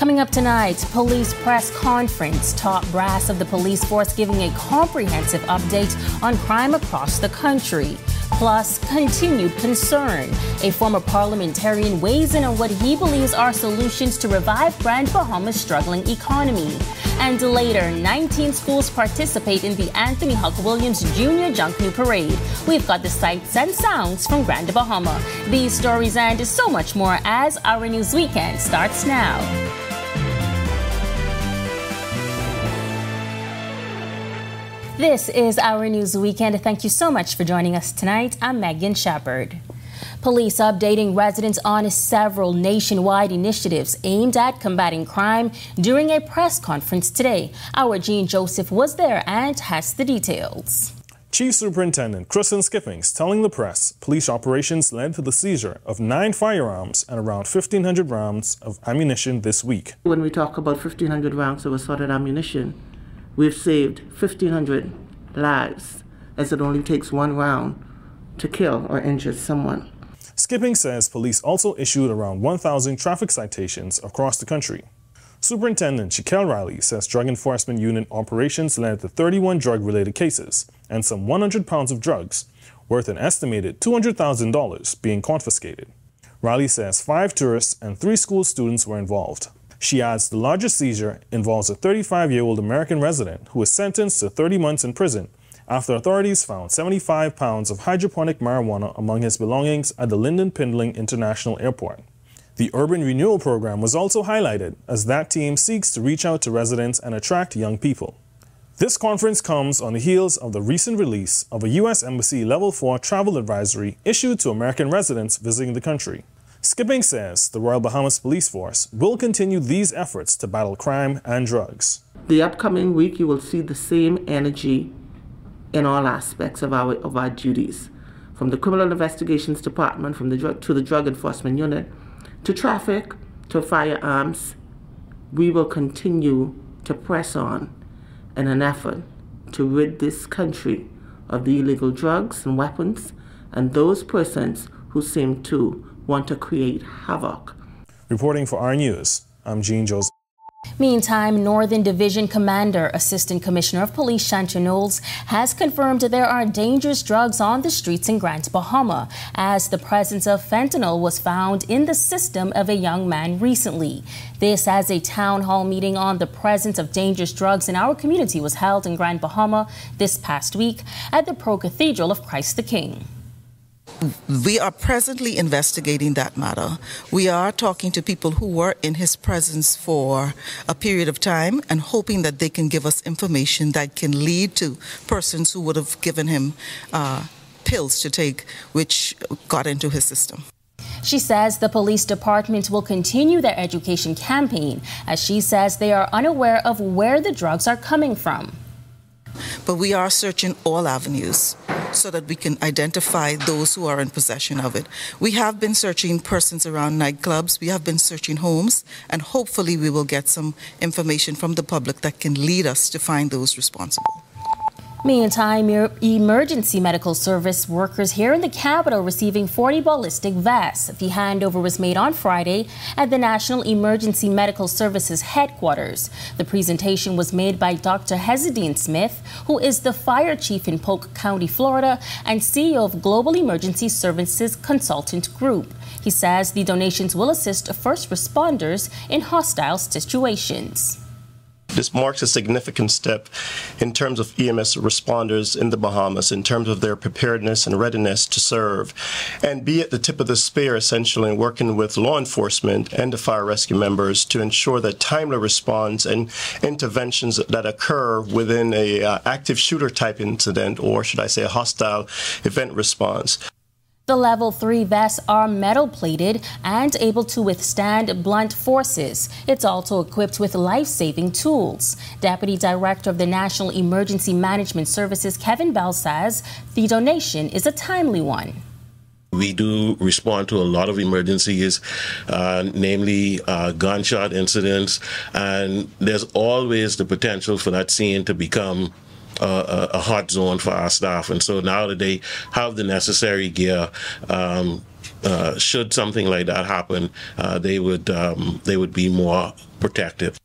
Coming up tonight, police press conference. Top brass of the police force giving a comprehensive update on crime across the country. Plus, continued concern. A former parliamentarian weighs in on what he believes are solutions to revive Grand Bahama's struggling economy. And later, 19 schools participate in the Anthony Huck Williams Jr. Junkanoo Parade. We've got the sights and sounds from Grand Bahama. These stories and so much more as our news weekend starts now. This is our news weekend. Thank you so much for joining us tonight. I'm Megan Shepard. Police updating residents on several nationwide initiatives aimed at combating crime during a press conference today. Our Jean Joseph was there and has the details. Chief Superintendent Kristen Skippings telling the press police operations led to the seizure of nine firearms and around 1,500 rounds of ammunition this week. When we talk about 1,500 rounds of assorted ammunition, We've saved 1,500 lives, as it only takes one round to kill or injure someone. Skipping says police also issued around 1,000 traffic citations across the country. Superintendent Shaquille Riley says Drug Enforcement Unit operations led to 31 drug related cases and some 100 pounds of drugs, worth an estimated $200,000, being confiscated. Riley says five tourists and three school students were involved. She adds the largest seizure involves a 35 year old American resident who was sentenced to 30 months in prison after authorities found 75 pounds of hydroponic marijuana among his belongings at the Lynden Pindling International Airport. The Urban Renewal Program was also highlighted as that team seeks to reach out to residents and attract young people. This conference comes on the heels of the recent release of a U.S. Embassy Level 4 travel advisory issued to American residents visiting the country. Skipping says the Royal Bahamas Police Force will continue these efforts to battle crime and drugs. The upcoming week, you will see the same energy in all aspects of our, of our duties, from the Criminal Investigations Department, from the drug, to the Drug Enforcement Unit, to traffic, to firearms. We will continue to press on in an effort to rid this country of the illegal drugs and weapons and those persons who seem to want to create havoc. Reporting for our news, I'm Gene Joseph. Meantime, Northern Division Commander, Assistant Commissioner of Police Chantra Knowles has confirmed there are dangerous drugs on the streets in Grand Bahama, as the presence of fentanyl was found in the system of a young man recently. This as a town hall meeting on the presence of dangerous drugs in our community was held in Grand Bahama this past week at the Pro Cathedral of Christ the King we are presently investigating that matter. We are talking to people who were in his presence for a period of time and hoping that they can give us information that can lead to persons who would have given him uh, pills to take, which got into his system. She says the police department will continue their education campaign as she says they are unaware of where the drugs are coming from. But we are searching all avenues so that we can identify those who are in possession of it. We have been searching persons around nightclubs, we have been searching homes, and hopefully we will get some information from the public that can lead us to find those responsible. Meantime, emergency medical service workers here in the capital receiving 40 ballistic vests. The handover was made on Friday at the National Emergency Medical Services headquarters. The presentation was made by Dr. Hezedean Smith, who is the fire chief in Polk County, Florida, and CEO of Global Emergency Services Consultant Group. He says the donations will assist first responders in hostile situations. This marks a significant step in terms of EMS responders in the Bahamas, in terms of their preparedness and readiness to serve, and be at the tip of the spear essentially in working with law enforcement and the fire rescue members to ensure that timely response and interventions that occur within a uh, active shooter type incident, or should I say a hostile event response. The level 3 vests are metal plated and able to withstand blunt forces. It's also equipped with life saving tools. Deputy Director of the National Emergency Management Services, Kevin Bell, says the donation is a timely one. We do respond to a lot of emergencies, uh, namely uh, gunshot incidents, and there's always the potential for that scene to become a, a hot zone for our staff. And so now that they have the necessary gear, um, uh, should something like that happen, uh, they would um, they would be more protective.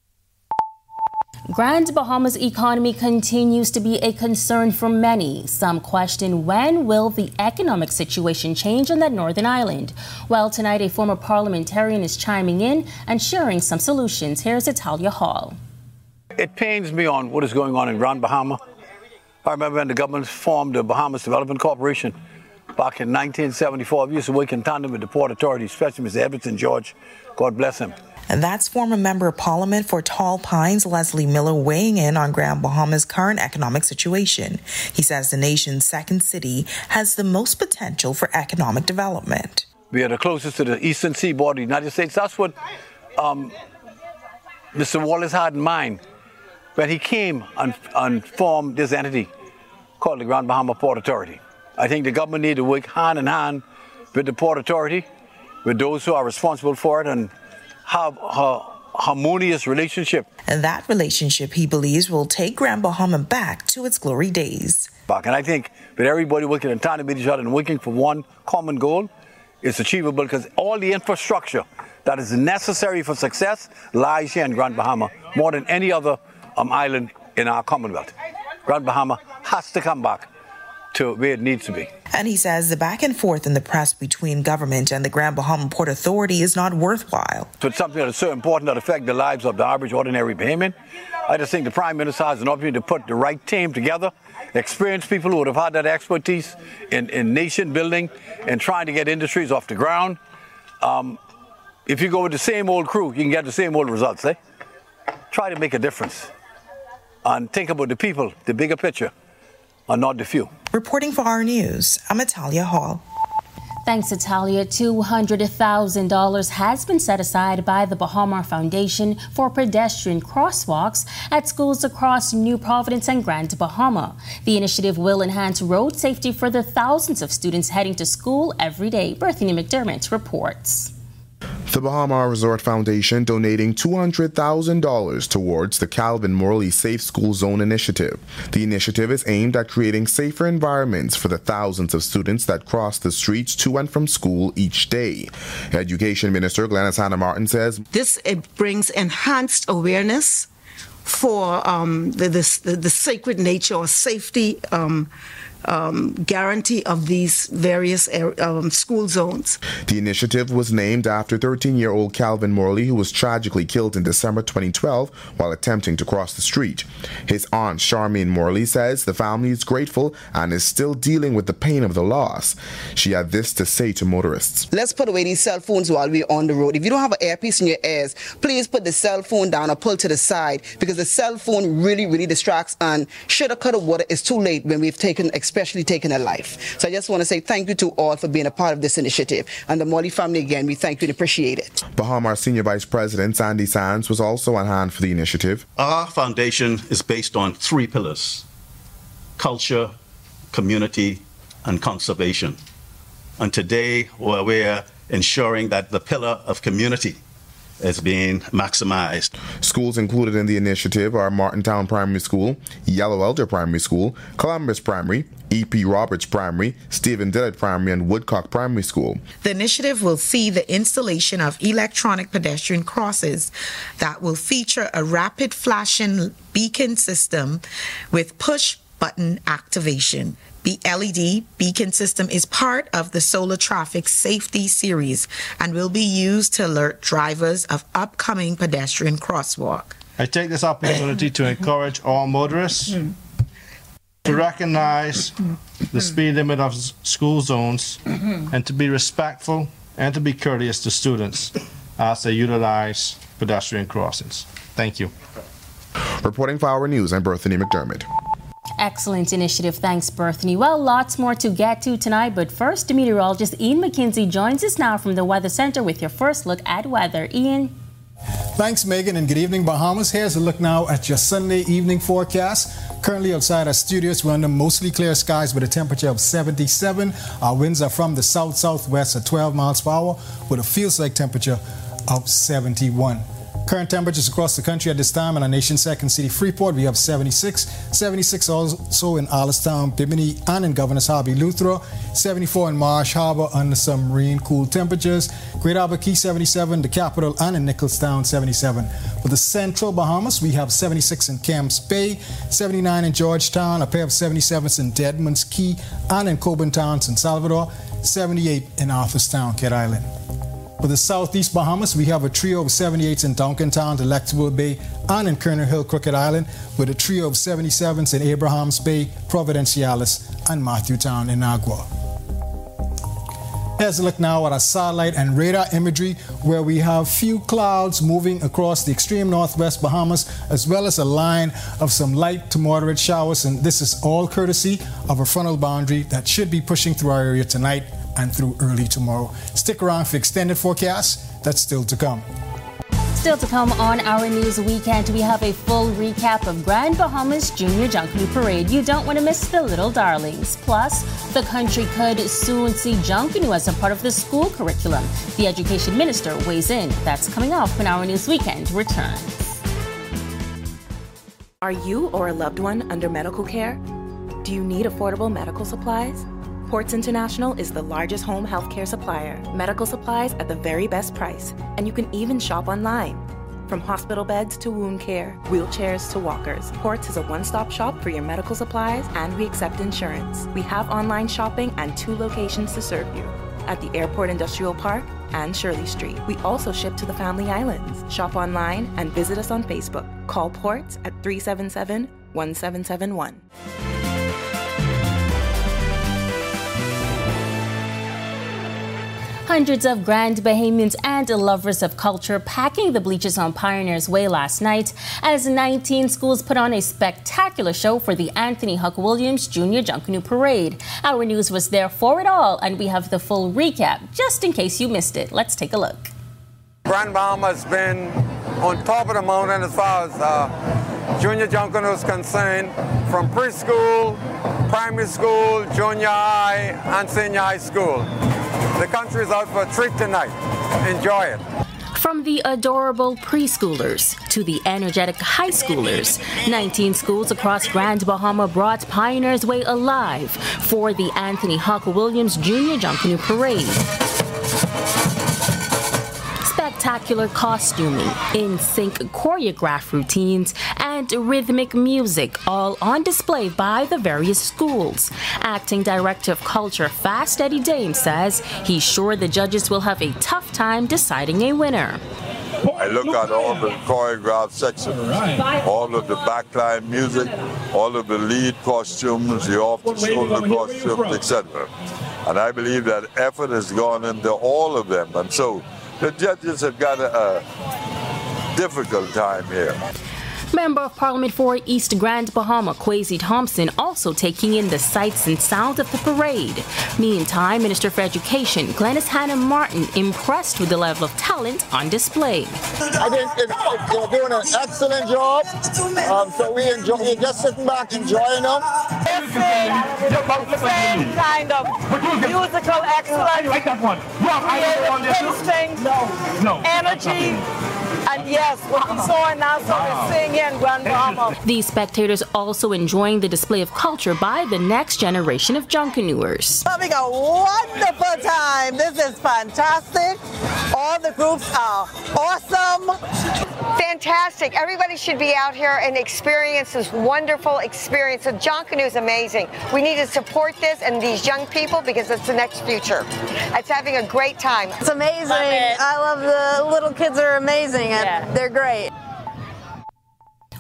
Grand Bahama's economy continues to be a concern for many. Some question when will the economic situation change on that northern island? Well, tonight a former parliamentarian is chiming in and sharing some solutions. Here's Italia Hall. It pains me on what is going on in Grand Bahama. I remember when the government formed the Bahamas Development Corporation back in 1974. I used to work in tandem with the Port Authority, especially Mr. Everton George. God bless him. And that's former member of parliament for Tall Pines, Leslie Miller, weighing in on Grand Bahama's current economic situation. He says the nation's second city has the most potential for economic development. We are the closest to the eastern seaboard of the United States. That's what um, Mr. Wallace had in mind when he came and, and formed this entity called the Grand Bahama Port Authority. I think the government need to work hand in hand with the Port Authority, with those who are responsible for it, and have a harmonious relationship. And that relationship, he believes, will take Grand Bahama back to its glory days. Back. And I think with everybody working in tandem with each other and working for one common goal, it's achievable because all the infrastructure that is necessary for success lies here in Grand Bahama more than any other um, island in our Commonwealth. Grand Bahama has to come back to where it needs to be. And he says the back and forth in the press between government and the Grand Bahama Port Authority is not worthwhile. It's something that is so important that affects the lives of the average ordinary payment. I just think the Prime Minister has an opportunity to put the right team together, experienced people who would have had that expertise in, in nation building and trying to get industries off the ground. Um, if you go with the same old crew, you can get the same old results, eh? Try to make a difference and think about the people, the bigger picture and not the few. Reporting for our news, I'm Italia Hall. Thanks, Italia. $200,000 has been set aside by the Baha Mar Foundation for pedestrian crosswalks at schools across New Providence and Grand Bahama. The initiative will enhance road safety for the thousands of students heading to school every day. Berthany McDermott reports. The Baha Mar Resort Foundation donating $200,000 towards the Calvin Morley Safe School Zone initiative. The initiative is aimed at creating safer environments for the thousands of students that cross the streets to and from school each day. Education Minister Glenys Hanna Martin says this it brings enhanced awareness for um, the, the, the, sacred nature or safety um, um, guarantee of these various um, school zones. The initiative was named after 13 year old Calvin Morley, who was tragically killed in December 2012 while attempting to cross the street. His aunt, Charmaine Morley, says the family is grateful and is still dealing with the pain of the loss. She had this to say to motorists Let's put away these cell phones while we're on the road. If you don't have an earpiece in your ears, please put the cell phone down or pull to the side because the cell phone really, really distracts and should have cut a water. It's too late when we've taken especially taken a life. So I just want to say thank you to all for being a part of this initiative. And the Morley family, again, we thank you and appreciate it. Baha Mar Senior Vice President Sandy Sands was also on hand for the initiative. Our foundation is based on three pillars culture, community, and conservation. And today, we're ensuring that the pillar of community is being maximized. Schools included in the initiative are Martintown Primary School, Yellow Elder Primary School, Columbus Primary, E.P. Roberts Primary, Stephen Dillet Primary, and Woodcock Primary School. The initiative will see the installation of electronic pedestrian crosses that will feature a rapid flashing beacon system with push button activation. The LED beacon system is part of the Solar Traffic Safety Series and will be used to alert drivers of upcoming pedestrian crosswalk. I take this opportunity to encourage all motorists to recognize the speed limit of school zones and to be respectful and to be courteous to students as they utilize pedestrian crossings. Thank you. Reporting for our news, I'm Berthany McDermott. Excellent initiative. Thanks, Berthany. Well, lots more to get to tonight, but first, meteorologist Ian McKenzie joins us now from the Weather Center with your first look at weather. Ian. Thanks, Megan, and good evening, Bahamas. Here's a look now at your Sunday evening forecast. Currently outside our studios, we're under mostly clear skies with a temperature of 77. Our winds are from the south southwest at 12 miles per hour with a feels like temperature of 71. Current temperatures across the country at this time in our nation's second city, Freeport, we have 76. 76 also in Allenstown, Bimini, and in Governor's Harbor, Eleuthera. 74 in Marsh Harbor under some marine cool temperatures. Great Albuquerque 77, the capital, and in Nicholstown 77. For the central Bahamas, we have 76 in Camps Bay, 79 in Georgetown, a pair of 77s in Deadman's Cay, and in Cockburn Town, San Salvador, 78 in Arthurstown, Kidd Island. For the southeast Bahamas, we have a trio of 78s in Duncantown, Delectable Bay, and in Colonel Hill, Crooked Island, with a trio of 77s in Abrahams Bay, Providenciales, and Matthewtown Inagua. Let's look now at our satellite and radar imagery where we have few clouds moving across the extreme northwest Bahamas as well as a line of some light to moderate showers and this is all courtesy of a frontal boundary that should be pushing through our area tonight and through early tomorrow. Stick around for extended forecast that's still to come. Still to come on our news weekend, we have a full recap of Grand Bahamas Junior Junkanoo Parade. You don't want to miss the little darlings. Plus, the country could soon see Junkanoo as a part of the school curriculum. The education minister weighs in. That's coming up when our news weekend returns. Are you or a loved one under medical care? Do you need affordable medical supplies? Ports International is the largest home healthcare supplier. Medical supplies at the very best price, and you can even shop online. From hospital beds to wound care, wheelchairs to walkers, Ports is a one stop shop for your medical supplies, and we accept insurance. We have online shopping and two locations to serve you at the Airport Industrial Park and Shirley Street. We also ship to the Family Islands. Shop online and visit us on Facebook. Call Ports at 377 1771. Hundreds of Grand Bahamians and lovers of culture packing the bleachers on Pioneer's Way last night as 19 schools put on a spectacular show for the Anthony Huck Williams Junior Junkanoo Parade. Our news was there for it all, and we have the full recap just in case you missed it. Let's take a look. Grand Bahama has been on top of the mountain as far as uh, junior Junkanoo is concerned, from preschool, primary school, junior high, and senior high school. The country is out for a treat tonight. Enjoy it. From the adorable preschoolers to the energetic high schoolers, 19 schools across Grand Bahama brought Pioneers Way alive for the Anthony Huck Williams Junior Junkanoo Parade spectacular costuming, in sync choreographed routines, and rhythmic music, all on display by the various schools. Acting Director of Culture Fast Eddie Dame says he's sure the judges will have a tough time deciding a winner. I look at all the choreographed sections, all of the backline music, all of the lead costumes, the off-the-shoulder costumes, etc. And I believe that effort has gone into all of them. And so the judges have got a, a difficult time here. Member of Parliament for East Grand Bahama, Kwasi Thompson, also taking in the sights and sounds of the parade. Meantime, Minister for Education Glenys Hanna Martin impressed with the level of talent on display. I think it's, they're doing an excellent job. Um, so we enjoy, we're just sitting back enjoying them. This is the same kind of musical excellence, You like that one. instinct, no. energy, and yes, what we saw in Nassau, we're seeing here Grand Bahama. These spectators also enjoying the display of culture by the next generation of Junkanooers. Having a wonderful time. This is fantastic. All the groups are awesome. Fantastic. Everybody should be out here and experience this wonderful experience. So Junkanoo is amazing. We need to support this and these young people because it's the next future. It's having a great time. It's amazing. I love the little kids are amazing and yeah. they're great.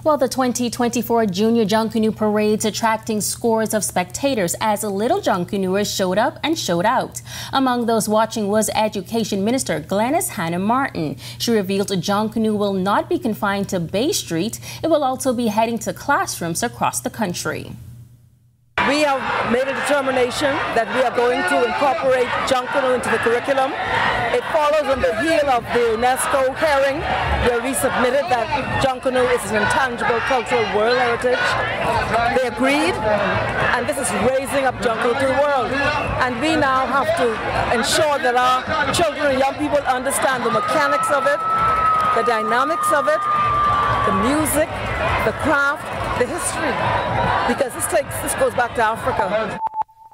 Well, the 2024 Junior Junkanoo Parade's attracting scores of spectators as little Junkanooers showed up and showed out. Among those watching was Education Minister Glenys Hanna Martin. She revealed Junkanoo will not be confined to Bay Street. It will also be heading to classrooms across the country. We have made a determination that we are going to incorporate Junkanoo into the curriculum. It follows on the heel of the UNESCO hearing where we submitted that Junkanoo is an intangible cultural world heritage. They agreed, and this is raising up Junkanoo to the world. And we now have to ensure that our children and young people understand the mechanics of it, the dynamics of it, the music, the craft, the history, because this takes this goes back to Africa.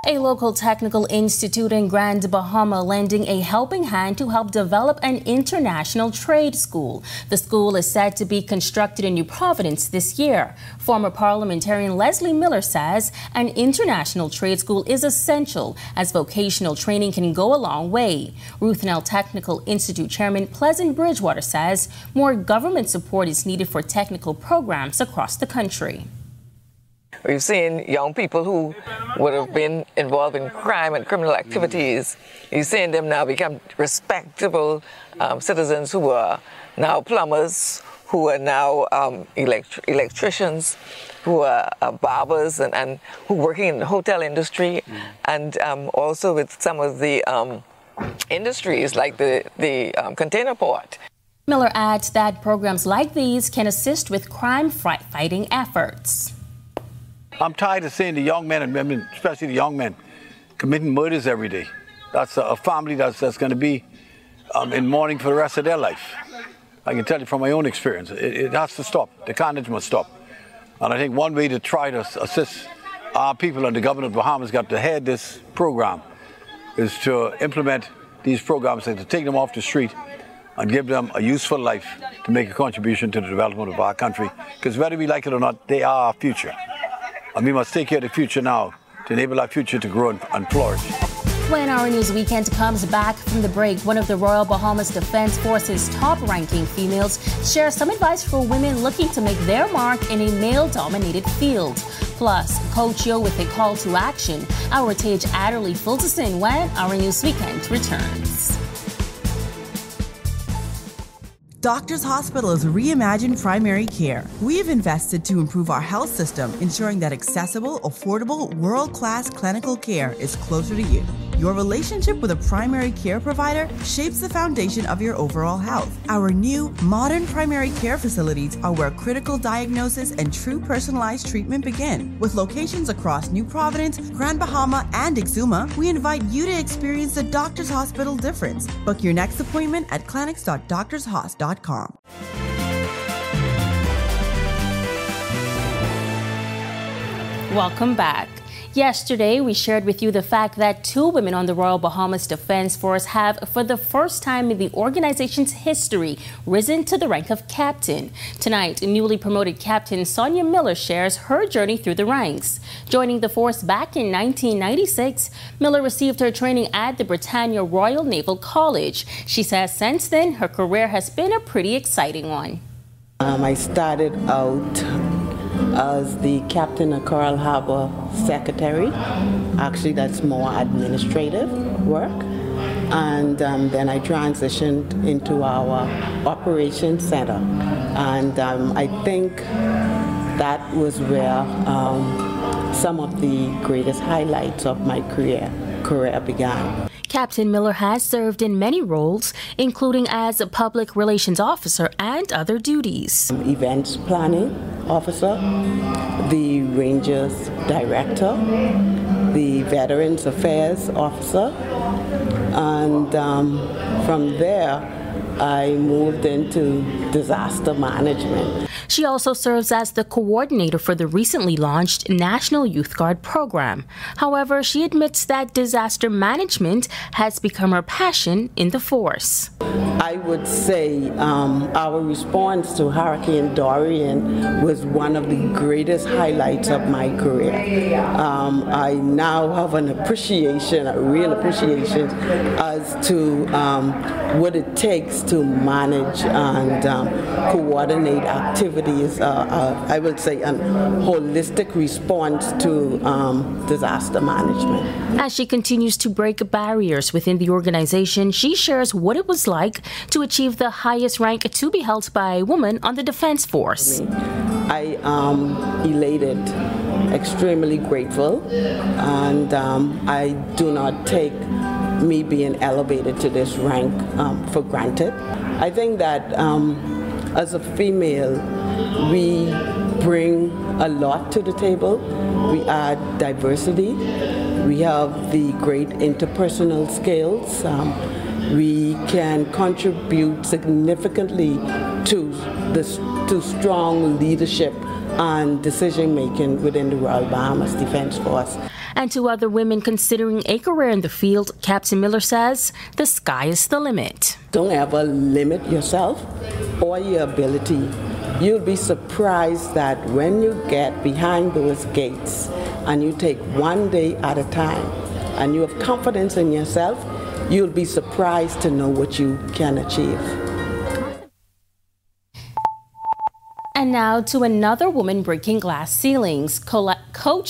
A local technical institute in Grand Bahama lending a helping hand to help develop an international trade school. The school is said to be constructed in New Providence this year. Former parliamentarian Leslie Miller says an international trade school is essential as vocational training can go a long way. Ruthnell Technical Institute Chairman Pleasant Bridgewater says more government support is needed for technical programs across the country. We've seen young people who would have been involved in crime and criminal activities. You've seen them now become respectable um, citizens who are now plumbers, who are now um, elect- electricians, who are uh, barbers, and, and who are working in the hotel industry, mm. and um, also with some of the um, industries like the, the um, container port. Miller adds that programs like these can assist with crime fighting efforts. I'm tired of seeing the young men and women, especially the young men, committing murders every day. That's a, family that's, that's going to be um, in mourning for the rest of their life. I can tell you from my own experience, it, it has to stop. The carnage must stop. And I think one way to try to assist our people and the government of Bahamas got to head this program is to implement these programs and to take them off the street and give them a useful life to make a contribution to the development of our country. Because whether we like it or not, they are our future. And we must take care of the future now to enable our future to grow and flourish. When our news weekend comes back from the break, one of the Royal Bahamas Defense Force's top ranking females shares some advice for women looking to make their mark in a male dominated field. Plus, Coach Yo with a call to action. Our Tage Adderley fills us in when our news weekend returns. Doctors Hospital is reimagined primary care. We have invested to improve our health system, ensuring that accessible, affordable, world class clinical care is closer to you. Your relationship with a primary care provider shapes the foundation of your overall health. Our new, modern primary care facilities are where critical diagnosis and true personalized treatment begin. With locations across New Providence, Grand Bahama, and Exuma, we invite you to experience the Doctors Hospital difference. Book your next appointment at clinics.doctorshos.com. Welcome back. Yesterday, we shared with you the fact that two women on the Royal Bahamas Defense Force have, for the first time in the organization's history, risen to the rank of captain. Tonight, newly promoted Captain Sonia Miller shares her journey through the ranks. Joining the force back in 1996, Miller received her training at the Britannia Royal Naval College. She says since then, her career has been a pretty exciting one. Um, I started out as the captain of Coral Harbor secretary. Actually, that's more administrative work. And um, then I transitioned into our operations center. And um, I think that was where um, some of the greatest highlights of my career career began. Captain Miller has served in many roles, including as a public relations officer and other duties. Events planning officer, the Rangers director, the Veterans Affairs officer, and um, from there I moved into disaster management. She also serves as the coordinator for the recently launched National Youth Guard program. However, she admits that disaster management has become her passion in the force. I would say um, our response to Hurricane Dorian was one of the greatest highlights of my career. Um, I now have an appreciation, a real appreciation, as to um, what it takes to manage and um, coordinate activities uh, uh, I would say, a holistic response to um, disaster management. As she continues to break barriers within the organization, she shares what it was like to achieve the highest rank to be held by a woman on the Defense Force. I am elated, extremely grateful, and um, I do not take me being elevated to this rank um, for granted. I think that um, as a female, we bring a lot to the table. We add diversity. We have the great interpersonal skills. Um, we can contribute significantly to the to strong leadership and decision making within the Royal Bahamas Defense Force. And to other women considering a career in the field, Captain Miller says the sky is the limit. Don't ever limit yourself or your ability. You'll be surprised that when you get behind those gates and you take one day at a time and you have confidence in yourself, you'll be surprised to know what you can achieve. And now to another woman breaking glass ceilings. Coach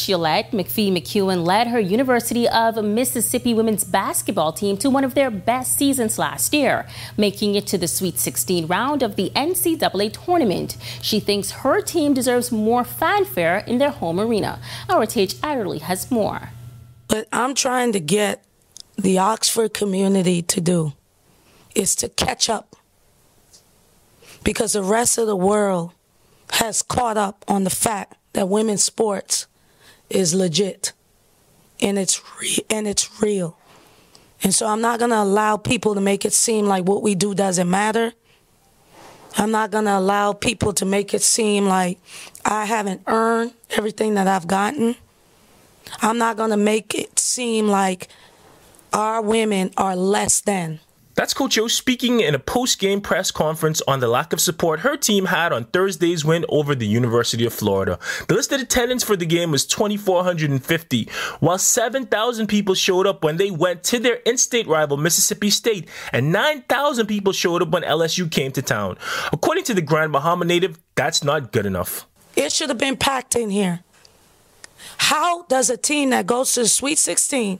Yolett McPhee McCuin led her University of Mississippi women's basketball team to one of their best seasons last year, making it to the Sweet 16 round of the NCAA tournament. She thinks her team deserves more fanfare in their home arena. Our Tage Adderley has more. What I'm trying to get the Oxford community to do is to catch up because the rest of the world has caught up on the fact that women's sports is legit and it's re- and it's real. And so I'm not going to allow people to make it seem like what we do doesn't matter. I'm not going to allow people to make it seem like I haven't earned everything that I've gotten. I'm not going to make it seem like our women are less than. That's Coach O speaking in a post game press conference on the lack of support her team had on Thursday's win over the University of Florida. The listed attendance for the game was 2,450, while 7,000 people showed up when they went to their in state rival Mississippi State, and 9,000 people showed up when LSU came to town. According to the Grand Bahama native, that's not good enough. It should have been packed in here. How does a team that goes to the Sweet 16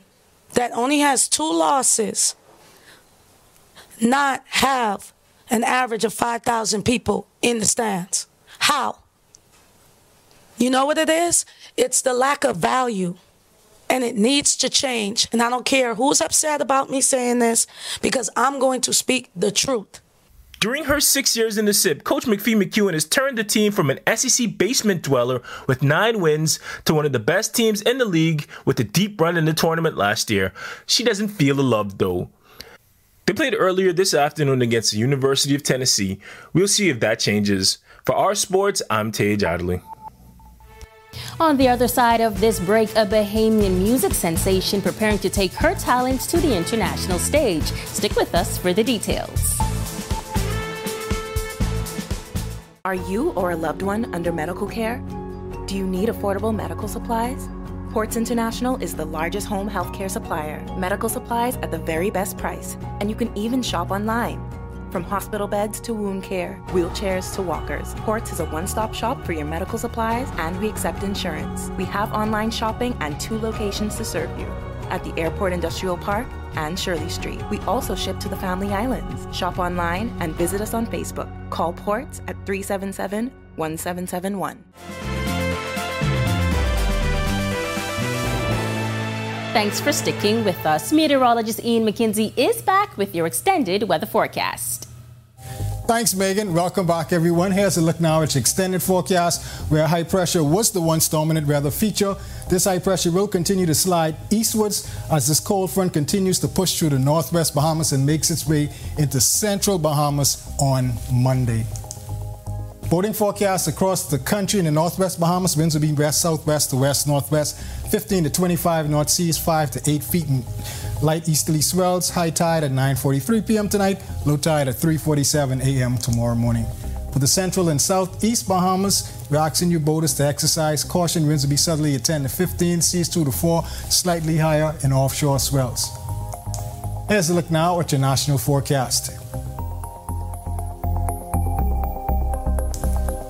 that only has two losses not have an average of 5,000 people in the stands? How? You know what it is? It's the lack of value. And it needs to change. And I don't care who's upset about me saying this because I'm going to speak the truth. During her six years in the SIP, Coach McPhee McCuin has turned the team from an SEC basement dweller with nine wins to one of the best teams in the league with a deep run in the tournament last year. She doesn't feel the love though. They played earlier this afternoon against the University of Tennessee. We'll see if that changes. For our sports, I'm Tage Adderley. On the other side of this break, a Bahamian music sensation preparing to take her talents to the international stage. Stick with us for the details. Are you or a loved one under medical care? Do you need affordable medical supplies? Ports International is the largest home healthcare supplier. Medical supplies at the very best price, and you can even shop online. From hospital beds to wound care, wheelchairs to walkers, Ports is a one stop shop for your medical supplies, and we accept insurance. We have online shopping and two locations to serve you at the Airport Industrial Park and Shirley Street. We also ship to the Family Islands. Shop online and visit us on Facebook. Call Ports at 377 1771. Thanks for sticking with us. Meteorologist Ian McKenzie is back with your extended weather forecast. Thanks, Megan. Welcome back, everyone. Here's a look now at your extended forecast, where high pressure was the one dominant weather feature. This high pressure will continue to slide eastwards as this cold front continues to push through the northwest Bahamas and makes its way into central Bahamas on Monday. Boating forecasts across the country in the northwest Bahamas winds will be west southwest to west northwest 15 to 25 north seas 5 to 8 feet light easterly swells high tide at 9:43 p.m. tonight low tide at 3:47 a.m. tomorrow morning for the central and southeast Bahamas, we're asking you boaters to exercise caution. Winds will be southerly at 10 to 15, seas 2 to 4, slightly higher in offshore swells. Here's a look now at your national forecast.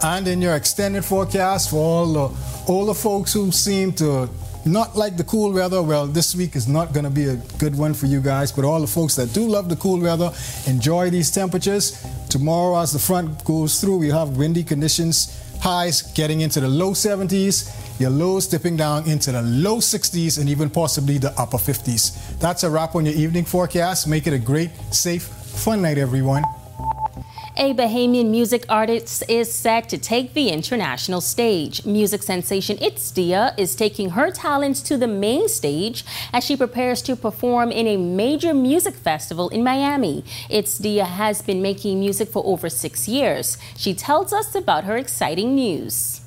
And in your extended forecast for all the older folks who seem to not like the cool weather, well, this week is not going to be a good one for you guys. But all the folks that do love the cool weather, enjoy these temperatures. Tomorrow, as the front goes through, we have windy conditions, highs getting into the low 70s, your lows dipping down into the low 60s, and even possibly the upper 50s. That's a wrap on your evening forecast. Make it a great, safe, fun night, everyone. A Bahamian music artist is set to take the international stage. Music sensation It's Dia is taking her talents to the main stage as she prepares to perform in a major music festival in Miami. It's Dia has been making music for over six years. She tells us about her exciting news.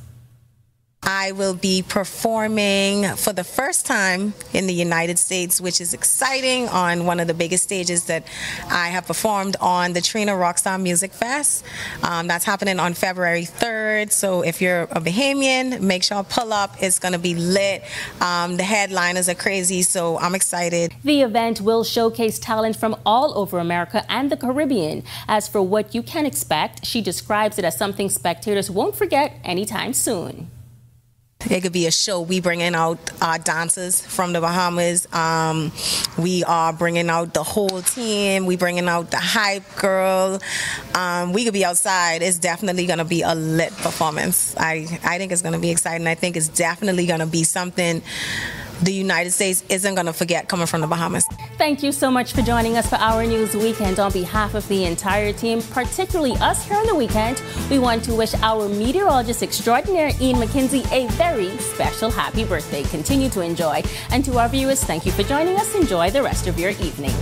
I will be performing for the first time in the United States, which is exciting, on one of the biggest stages that I have performed on the Trina Rockstar Music Fest. Um, that's happening on February 3rd. So if you're a Bahamian, make sure to pull up. It's going to be lit. Um, the headliners are crazy, so I'm excited. The event will showcase talent from all over America and the Caribbean. As for what you can expect, she describes it as something spectators won't forget anytime soon. It could be a show. We bringing out our dancers from the Bahamas. Um, we are bringing out the whole team. We bringing out the hype girl. Um, we could be outside. It's definitely to be a lit performance. I I think it's to be exciting. I think it's definitely to be something the United States isn't going to forget coming from the Bahamas. Thank you so much for joining us for our news weekend. On behalf of the entire team, particularly us here on the weekend, we want to wish our meteorologist extraordinaire Ian McKenzie a very special happy birthday. Continue to enjoy. And to our viewers, thank you for joining us. Enjoy the rest of your evening.